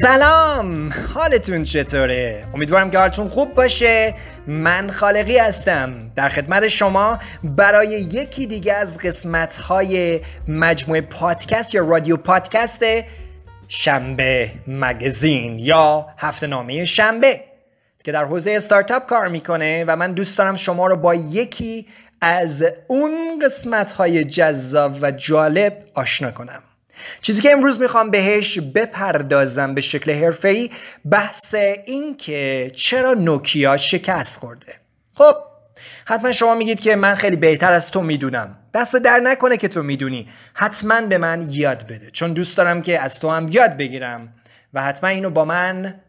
سلام. حالتون چطوره؟ امیدوارم که حالتون خوب باشه. من خالقی هستم. در خدمت شما برای یکی دیگه از قسمت های مجموعه پادکست یا رادیو پادکست شنبه مگزین یا هفته نامه شنبه که در حوزه استارتاپ کار می‌کنه و من دوست دارم شما رو با یکی از اون قسمت های جذاب و جالب آشنا کنم. چیزی که امروز می‌خوام بهش بپردازم به شکل حرفه‌ای بحث این که چرا نوکیا شکست خورده. خب حتما شما میگید که من خیلی بهتر از تو می‌دونم. دست در نکنه که تو می‌دونی. حتما به من یاد بده. چون دوست دارم که از تو هم یاد بگیرم و حتما اینو با من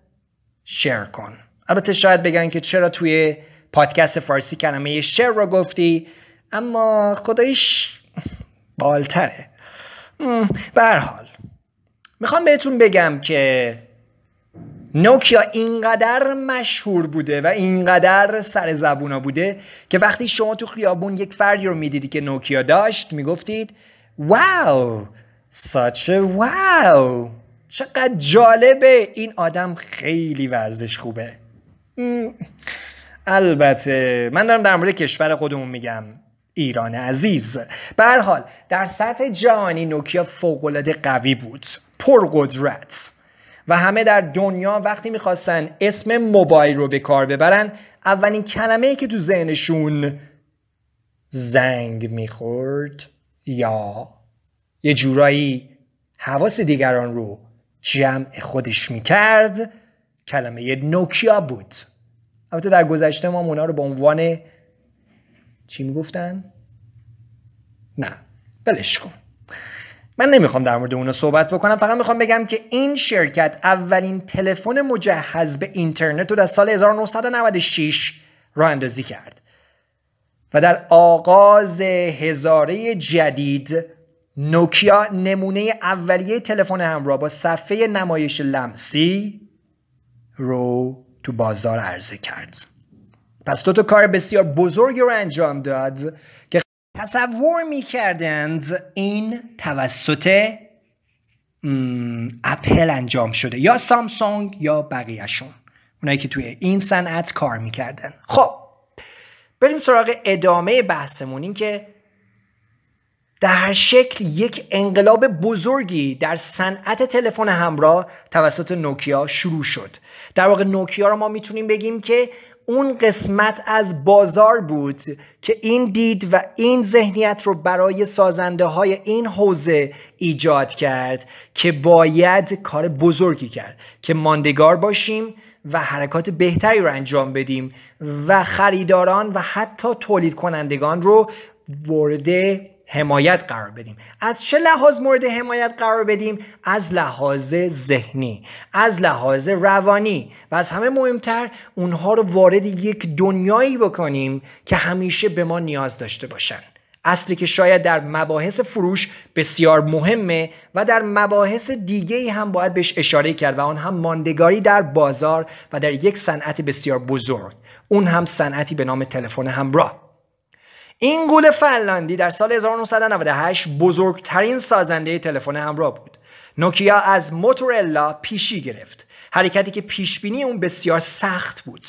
شیر کن. البته شاید بگن که چرا توی پادکست فارسی کلمه شیر رو گفتی اما خدایش بالتره. به حال می‌خوام بهتون بگم که نوکیا اینقدر مشهور بوده و اینقدر سر زبونا بوده که وقتی شما تو خیابون یک فردی رو می‌دیدی که نوکیا داشت می‌گفتید واو ساچ واو چقدر جالبه این آدم خیلی وزنش خوبه. البته من دارم در مورد کشور خودمون میگم. ایران عزیز. به حال در سطح جهانی نوکیا فوقالعاده قوی بود. پرقدرت و همه در دنیا وقتی می‌خواستن اسم موبایل رو به کار ببرن اولین کلمه ای که تو ذهنشون زنگ می‌خورد یا یه جورایی حواس دیگران رو جمع خودش می‌کرد کلمه نوکیا بود. البته در گذشته ما اونا رو به عنوان چی می‌گفتن؟ نه بلش کن من نمی‌خوام در مورد اونو صحبت بکنم فقط می‌خوام بگم که این شرکت اولین تلفن مجهز به اینترنت رو در سال 1996 راه اندازی کرد و در آغاز هزاره جدید نوکیا نمونه اولیه تلفن همراه با صفحه نمایش لمسی رو تو بازار عرضه کرد پس دو تا کار بسیار بزرگی رو انجام داد که تصور می‌کردند این توسط اپل انجام شده یا سامسونگ یا بقیهشون اونایی که توی این صنعت کار می‌کردن. خب بریم سراغ ادامه بحثمون این که در شکل یک انقلاب بزرگی در صنعت تلفن همراه توسط نوکیا شروع شد. در واقع نوکیا رو ما می‌تونیم بگیم که اون قسمت از بازار بود که این دید و این ذهنیت رو برای سازنده های این حوزه ایجاد کرد که باید کار بزرگی کرد که ماندگار باشیم و حرکات بهتری رو انجام بدیم و خریداران و حتی تولید کنندگان رو وارد حمایت قرار بدیم. از چه لحاظ مورد حمایت قرار بدیم؟ از لحاظ ذهنی از لحاظ روانی و از همه مهمتر اونها رو وارد یک دنیایی بکنیم که همیشه به ما نیاز داشته باشن. اصلی که شاید در مباحث فروش بسیار مهمه و در مباحث دیگه هم باید بهش اشاره کرد و آن هم ماندگاری در بازار و در یک صنعت بسیار بزرگ. اون هم صنعتی به نام تلفن همراه. این گول فنلاندی در سال 1998 بزرگترین سازنده تلفن همراه بود. نوکیا از موتورلا پیشی گرفت. حرکتی که پیشبینی اون بسیار سخت بود.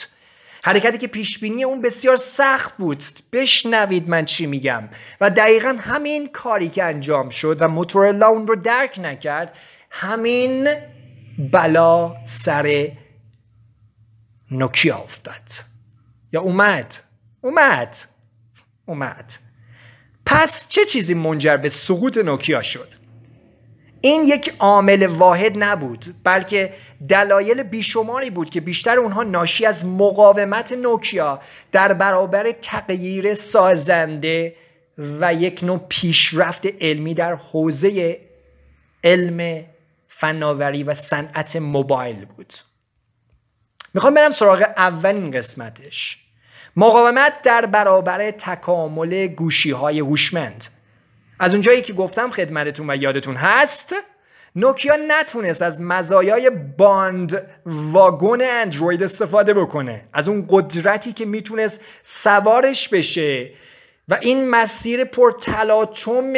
حرکتی که پیشبینی اون بسیار سخت بود بشنوید من چی میگم و دقیقا همین کاری که انجام شد و موتورلا اون رو درک نکرد همین بلا سر نوکیا افتاد یا اومد اومد اومد. پس چه چیزی منجر به سقوط نوکیا شد؟ این یک عامل واحد نبود بلکه دلایل بیشماری بود که بیشتر اونها ناشی از مقاومت نوکیا در برابر تغییر سازنده و یک نوع پیشرفت علمی در حوزه علم فناوری و صنعت موبایل بود. می‌خوام برم سراغ اولین قسمتش. مقاومت در برابر تکامل گوشی های هوشمند. از اونجایی که گفتم خدمتتون و یادتون هست نوکیا نتونست از مزایای باند واگن اندروید استفاده بکنه. از اون قدرتی که می‌تونست سوارش بشه و این مسیر پرتلاطم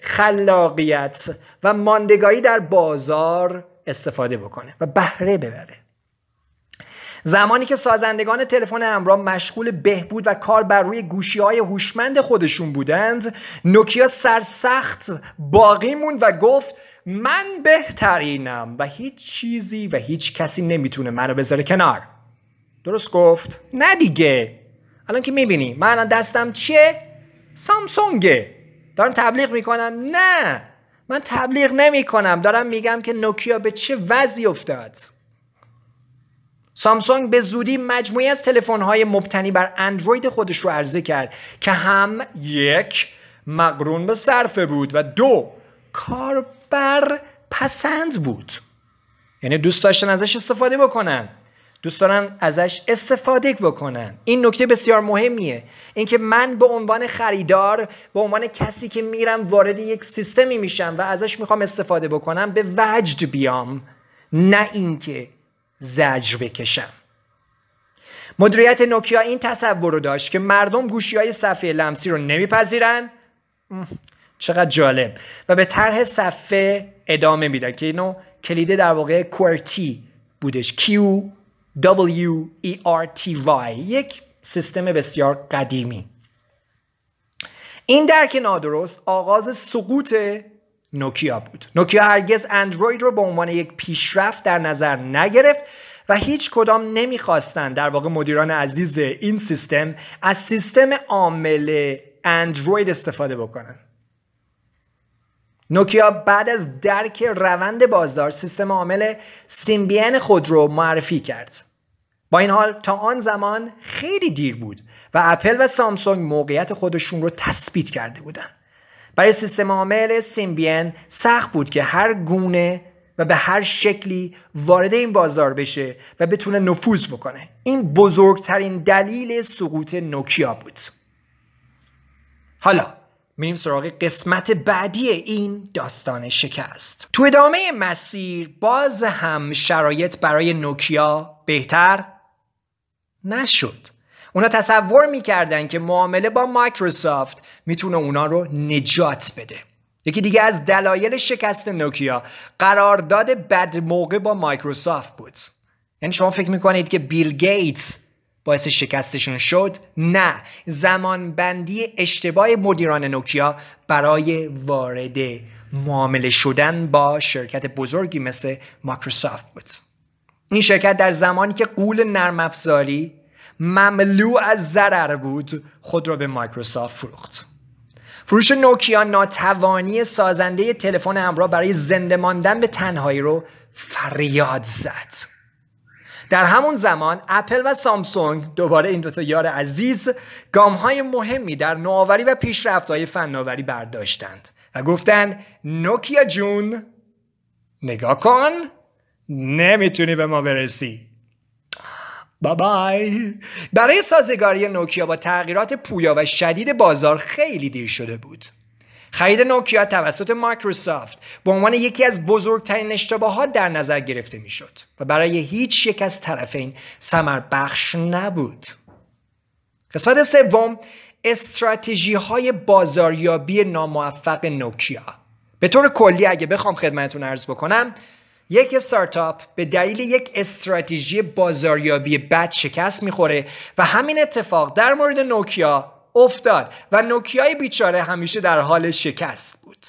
خلاقیت و ماندگاری در بازار استفاده بکنه و بهره ببره. زمانی که سازندگان تلفن همراه مشغول بهبود و کار بر روی گوشی های هوشمند خودشون بودند نوکیا سرسخت باقی موند و گفت من بهترینم و هیچ چیزی و هیچ کسی نمی‌تونه منو بذاره کنار. درست گفت؟ نه دیگه. الان که می‌بینی من الان دستم چیه? سامسونگه. دارم تبلیغ می‌کنم؟ نه. من تبلیغ نمی‌کنم. دارم میگم که نوکیا به چه وضعی افتاد؟ سامسونگ به زودی مجموعی از تلفن‌های مبتنی بر اندروید خودش رو عرضه کرد که هم یک مقرون به صرفه بود و دو کاربر پسند بود. یعنی دوست داشتن ازش استفاده بکنن. دوست دارن ازش استفاده بکنن. این نکته بسیار مهمیه. اینکه من به عنوان خریدار به عنوان کسی که میرم وارد یک سیستمی میشم و ازش می‌خوام استفاده بکنم به وجد بیام. نه اینکه زجر بکشم. مدیریت نوکیا این تصور رو داشت که مردم گوشی های صفحه لمسی رو نمیپذیرن. چقدر جالب. و به طرح صفحه ادامه میدن که اینو کلیده در واقع کورتی بودش. Q W E R T Y. یک سیستم بسیار قدیمی. این درک نادرست آغاز سقوط نوکیا بود. نوکیا هرگز اندروید رو به عنوان یک پیشرفت در نظر نگرفت و هیچ کدام نمی‌خواستند در واقع مدیران عزیز این سیستم از سیستم عامل اندروید استفاده بکنن. نوکیا بعد از درک روند بازار سیستم عامل سیمبین خود رو معرفی کرد. با این حال تا آن زمان خیلی دیر بود و اپل و سامسونگ موقعیت خودشون رو تثبیت کرده بودند برای سیستم عامل سیمبین سخت بود که هر گونه و به هر شکلی وارد این بازار بشه و بتونه نفوذ بکنه. این بزرگترین دلیل سقوط نوکیا بود. حالا میریم سراغ قسمت بعدی این داستان شکست. تو ادامه مسیر باز هم شرایط برای نوکیا بهتر نشد. اونا تصور می‌کردن که معامله با مایکروسافت می‌تونه اونا رو نجات بده. یکی دیگه از دلایل شکست نوکیا قرارداد بد موقع با مایکروسافت بود. یعنی شما فکر می‌کنید که بیل گیتس باعث شکستشون شد؟ نه. زمان بندی اشتباه مدیران نوکیا برای وارد معامله شدن با شرکت بزرگی مثل مایکروسافت بود. این شرکت در زمانی که قول نرم افزاری مملو از ضرر بود خود را به مایکروسافت فروخت. فروش نوکیا ناتوانی سازنده تلفن همراه برای زنده ماندن به تنهایی رو فریاد زد. در همون زمان اپل و سامسونگ دوباره این دوتا یار عزیز گام های مهمی در نوآوری و پیشرفت های فناوری برداشتند و گفتند نوکیا جون نگاه کن نمی‌تونی به ما برسی. بای برای سازگاری نوکیا با تغییرات پویا و شدید بازار خیلی دیر شده بود. خرید نوکیا توسط مایکروسافت به عنوان یکی از بزرگترین اشتباهات در نظر گرفته می‌شد و برای هیچ یک از طرفین سمر بخش نبود. قسمت سوم استراتژی های بازاریابی ناموفق نوکیا. به طور کلی اگه بخوام خدمتتون ارز بکنم یک استارتاپ به دلیل یک استراتژی بازاریابی بد شکست می‌خوره و همین اتفاق در مورد نوکیا افتاد و نوکیای بیچاره همیشه در حال شکست بود.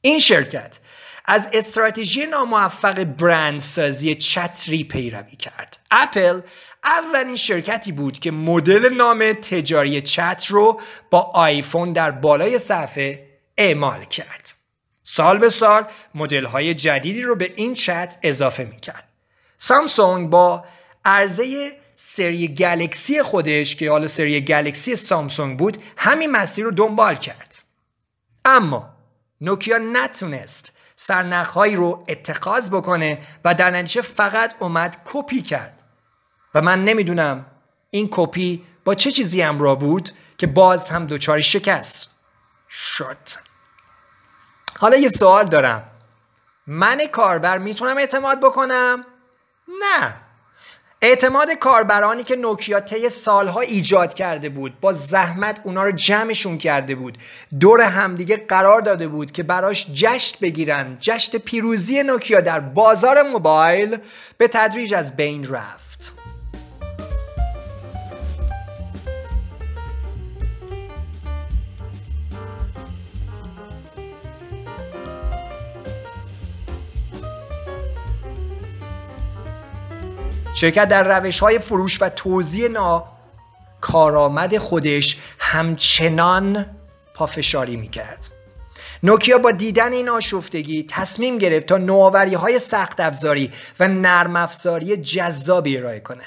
این شرکت از استراتژی ناموفق برندسازی چتری پیروی کرد. اپل اولین شرکتی بود که مدل نام تجاری چتر رو با آیفون در بالای صفحه اعمال کرد. سال به سال مدل های جدیدی رو به این چت اضافه می‌کرد. سامسونگ با عرضه سری گلکسی خودش که حالا سری گلکسی سامسونگ بود همین مسیر رو دنبال کرد. اما نوکیا نتونست سرنخهایی رو اتخاذ بکنه و در نتیجه فقط اومد کپی کرد. و من نمی‌دونم این کپی با چه چیزی همراه بود که باز هم دچار شکست. شد حالا یه سوال دارم. من کاربر می‌تونم اعتماد بکنم؟ نه. اعتماد کاربرانی که نوکیا طی سالها ایجاد کرده بود با زحمت اونا رو جمعشون کرده بود. دور همدیگه قرار داده بود که براش جشن بگیرن. جشن پیروزی نوکیا در بازار موبایل به تدریج از بین رفت. شرکت در روش های فروش و توزیع کارآمد خودش همچنان پافشاری می‌کرد. نوکیا با دیدن این آشفتگی تصمیم گرفت تا نوآوری های سخت افزاری و نرم افزاری جذابی ارائه کنه.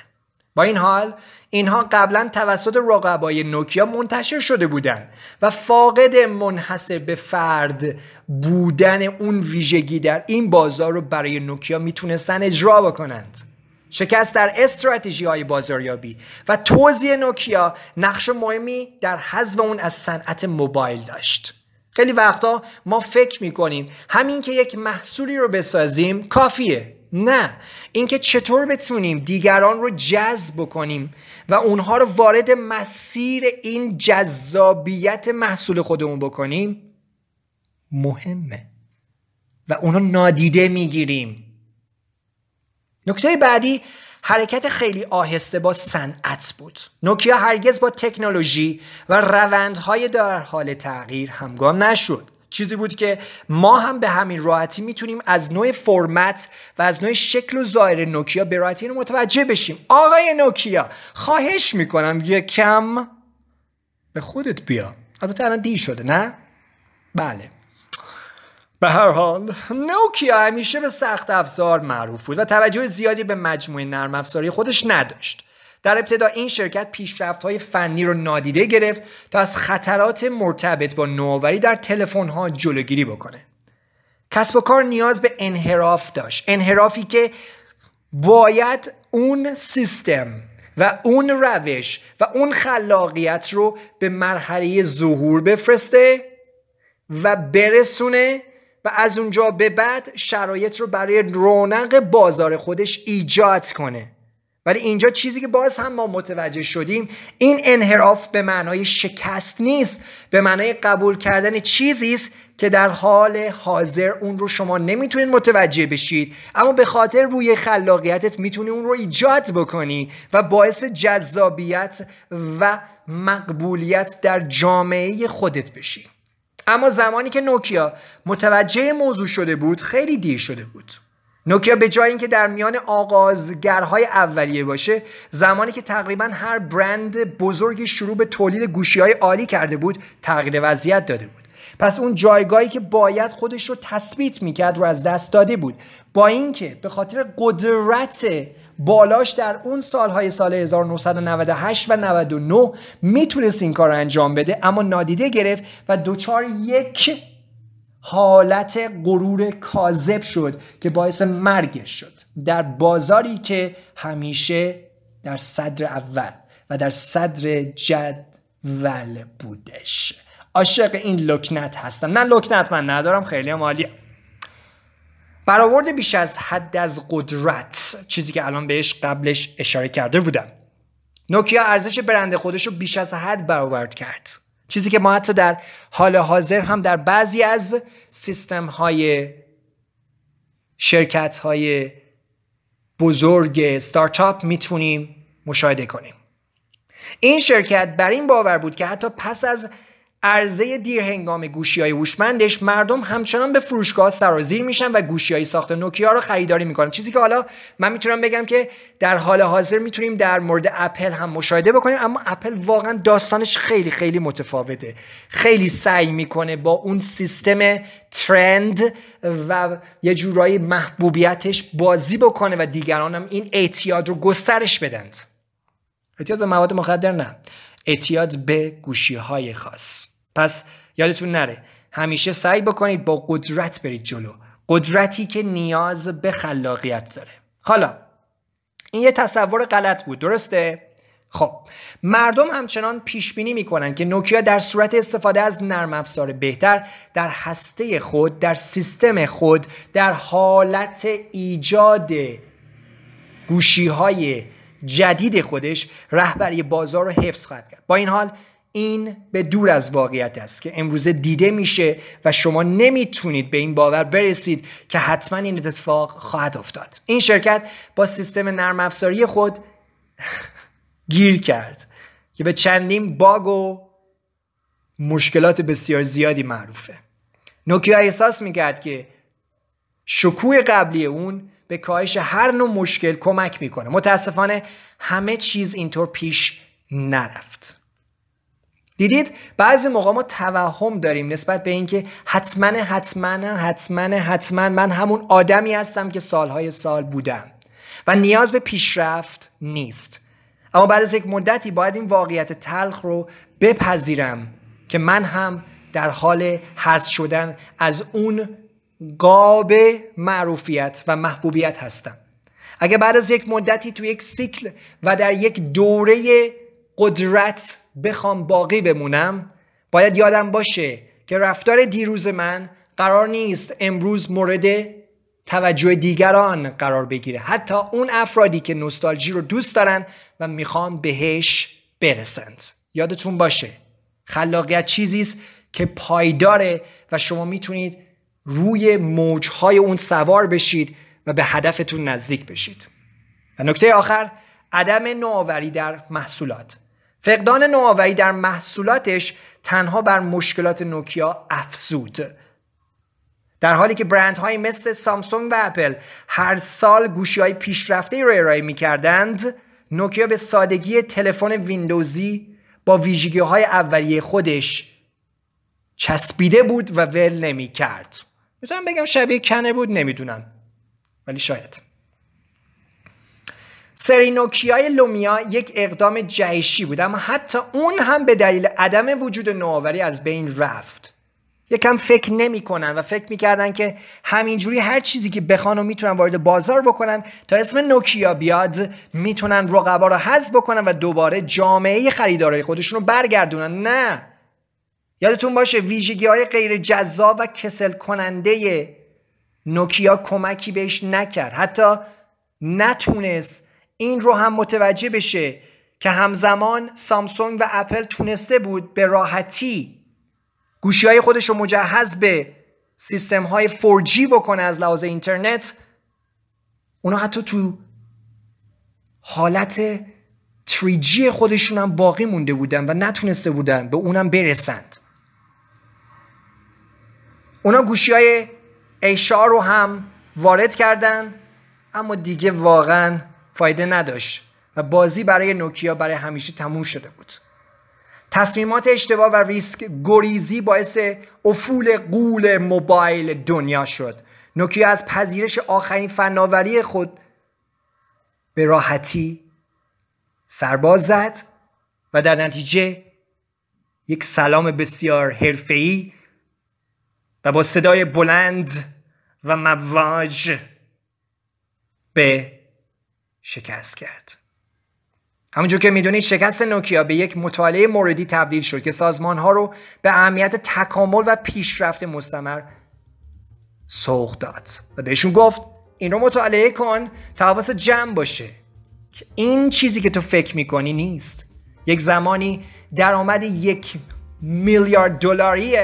با این حال اینها قبلا توسط رقبای نوکیا منتشر شده بودند و فاقد منحصر به فرد بودن اون ویژگی در این بازار رو برای نوکیا می‌تونستن اجرا بکنند. شکست در استراتژی های بازاریابی و توزیع نوکیا نقش مهمی در حذف اون از صنعت موبایل داشت. خیلی وقتا ما فکر می‌کنیم همین که یک محصولی رو بسازیم کافیه. نه اینکه چطور بتونیم دیگران رو جذب بکنیم و اونها رو وارد مسیر این جذابیت محصول خودمون بکنیم مهمه. و اونو نادیده می‌گیریم. نکته بعدی حرکت خیلی آهسته با صنعت بود. نوکیا هرگز با تکنولوژی و روندهای در حال تغییر همگام نشد. چیزی بود که ما هم به همین راحتی می‌تونیم از نوع فرمت و از نوع شکل و ظاهر نوکیا به راحتی رو متوجه بشیم. آقای نوکیا خواهش می‌کنم یکم به خودت بیا. البته الان دیر شده نه؟ بله. به هر حال. نوکیا همیشه به سخت افزار معروف بود و توجه زیادی به مجموعه نرم افزاری خودش نداشت. در ابتدا این شرکت پیشرفت های فنی رو نادیده گرفت تا از خطرات مرتبط با نوآوری در تلفن ها جلوگیری بکنه. کسب و کار نیاز به انحراف داشت. انحرافی که باید اون سیستم و اون روش و اون خلاقیت رو به مرحله ظهور بفرسته و برسونه و از اونجا به بعد شرایط رو برای رونق بازار خودش ایجاد کنه. ولی اینجا چیزی که باز هم ما متوجه شدیم این انحراف به معنای شکست نیست به معنای قبول کردن چیزی است که در حال حاضر اون رو شما نمی‌تونید متوجه بشید. اما به خاطر روی خلاقیتت می‌تونی اون رو ایجاد بکنی و باعث جذابیت و مقبولیت در جامعه خودت بشی. اما زمانی که نوکیا متوجه موضوع شده بود خیلی دیر شده بود. نوکیا به جای اینکه در میان آغازگرهای اولیه باشه زمانی که تقریبا هر برند بزرگی شروع به تولید گوشی های عالی کرده بود تغییر وضعیت داده بود. پس اون جایگاهی که باید خودش رو تثبیت می‌کرد رو از دست داده بود. با اینکه به خاطر قدرت بالاش در اون سالهای سال 1998 و 99 می‌تونست این کار رو انجام بده اما نادیده گرفت و دوچار یک حالت غرور کاذب شد که باعث مرگش شد. در بازاری که همیشه در صدر اول و در صدر جدول بودش. عاشق این لکنت هستم. نه لکنت من ندارم خیلی هم برآورد بیش از حد از قدرت چیزی که الان بهش قبلش اشاره کرده بودم. نوکیا ارزش برند خودش رو بیش از حد برآورد کرد. چیزی که ما حتی در حال حاضر هم در بعضی از سیستم های شرکت های بزرگ استارتاپ می‌تونیم مشاهده کنیم. این شرکت بر این باور بود که حتی پس از عرضه دیر هنگام گوشی های هوشمندش مردم همچنان به فروشگاه سرازیر میشن و گوشی های ساخت نوکیا رو خریداری می‌کنن. چیزی که حالا من می‌تونم بگم که در حال حاضر می‌تونیم در مورد اپل هم مشاهده بکنیم اما اپل واقعا داستانش خیلی خیلی متفاوته. خیلی سعی می‌کنه با اون سیستم ترند و یه جورایی محبوبیتش بازی بکنه و دیگران هم این اعتیاد رو گسترش بدند. اعتیاد به مواد مخدر نه. اعتیاد به گوشی های خاص. پس یادتون نره همیشه سعی بکنید با قدرت برید جلو. قدرتی که نیاز به خلاقیت داره. حالا این یه تصور غلط بود درسته؟ خب مردم همچنان پیش بینی می‌کنن که نوکیا در صورت استفاده از نرم افزار بهتر در هسته خود در سیستم خود در حالت ایجاد گوشی های جدید خودش رهبری بازار رو حفظ خواهد کرد. با این حال این به دور از واقعیت است که امروز دیده میشه و شما نمی‌تونید به این باور برسید که حتما این اتفاق خواهد افتاد. این شرکت با سیستم نرم افزاری خود گیر کرد که به چندین باگ و مشکلات بسیار زیادی معروفه. نوکیا احساس می‌کرد که شکوه قبلی اون به کاهش هر نوع مشکل کمک می‌کنه. متاسفانه همه چیز اینطور پیش نرفت. دیدید؟ بعضی موقع ما توهم داریم نسبت به اینکه حتما حتما حتما حتما من همون آدمی هستم که سالهای سال بودم و نیاز به پیشرفت نیست. اما بعد از یک مدتی باید این واقعیت تلخ رو بپذیرم که من هم در حال حذف شدن از اون قاب معروفیت و محبوبیت هستم. اگه بعد از یک مدتی تو یک سیکل و در یک دوره قدرت بخوام باقی بمونم باید یادم باشه که رفتار دیروز من قرار نیست امروز مورد توجه دیگران قرار بگیره. حتی اون افرادی که نوستالژی رو دوست دارن و می‌خوان بهش برسند. یادتون باشه خلاقیت چیزی است که پایداره و شما می‌تونید روی موجهای اون سوار بشید و به هدفتون نزدیک بشید. و نکته آخر عدم نوآوری در محصولات. فقدان نوآوری در محصولاتش تنها بر مشکلات نوکیا افزود. در حالی که برندهایی مثل سامسونگ و اپل هر سال گوشی های پیشرفته رو ارائه می کردند نوکیا به سادگی تلفن ویندوزی با ویژگی های اولیه خودش چسبیده بود و ول نمی کرد می‌تونم بگم شبیه کنه بود نمی‌دونم. ولی شاید. سری نوکیای لومیا یک اقدام جهشی بود اما حتی اون هم به دلیل عدم وجود نوآوری از بین رفت. یکم فکر نمی‌کنن و فکر می‌کردن که همینجوری هر چیزی که بخوان و می‌تونن وارد بازار بکنن تا اسم نوکیا بیاد می‌تونن رقبا رو حذف بکنن و دوباره جامعه خریدارای خودشون رو برگردونن. نه. یادتون باشه ویژگی های غیر جذاب و کسل کننده نوکیا کمکی بهش نکرد. حتی نتونست این رو هم متوجه بشه که همزمان سامسونگ و اپل تونسته بود به راحتی گوشی های خودش رو مجهز به سیستم های 4G بکنه از لحاظ اینترنت. اونا حتی تو حالت 3G خودشون هم باقی مونده بودن و نتونسته بودن به اونم برسند. اونا گوشی های ایشار رو هم وارد کردن اما دیگه واقعا فایده نداشت و بازی برای نوکیا برای همیشه تموم شده بود. تصمیمات اشتباه و ریسک گریزی باعث افول قول موبایل دنیا شد. نوکیا از پذیرش آخرین فناوری خود به راحتی سرباز زد و در نتیجه یک سلام بسیار حرفه‌ای و با صدای بلند و مواج به شکست کرد. همونجور که می‌دونید شکست نوکیا به یک مطالعه موردی تبدیل شد که سازمان ها رو به اهمیت تکامل و پیشرفت مستمر سوق داد و بهشون گفت این رو مطالعه کن تا حواس جمع باشه که این چیزی که تو فکر می‌کنی نیست. یک زمانی درآمد یک میلیارد دلاری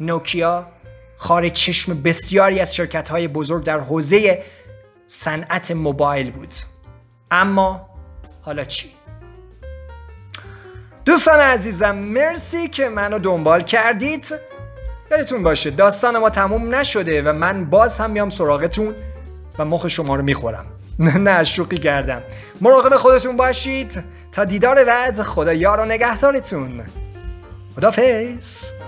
نوکیا خارج چشم بسیاری از شرکت های بزرگ در حوزه صنعت موبایل بود. اما حالا چی؟ دوستان عزیزم مرسی که منو دنبال کردید. یادتون باشه داستان ما تموم نشده و من باز هم میام سراغتون و مخ شما رو می‌خورم. نه شوقی کردم. مراقب خودتون باشید. تا دیدار بعد خدا یار و نگهدارتون. خدافظ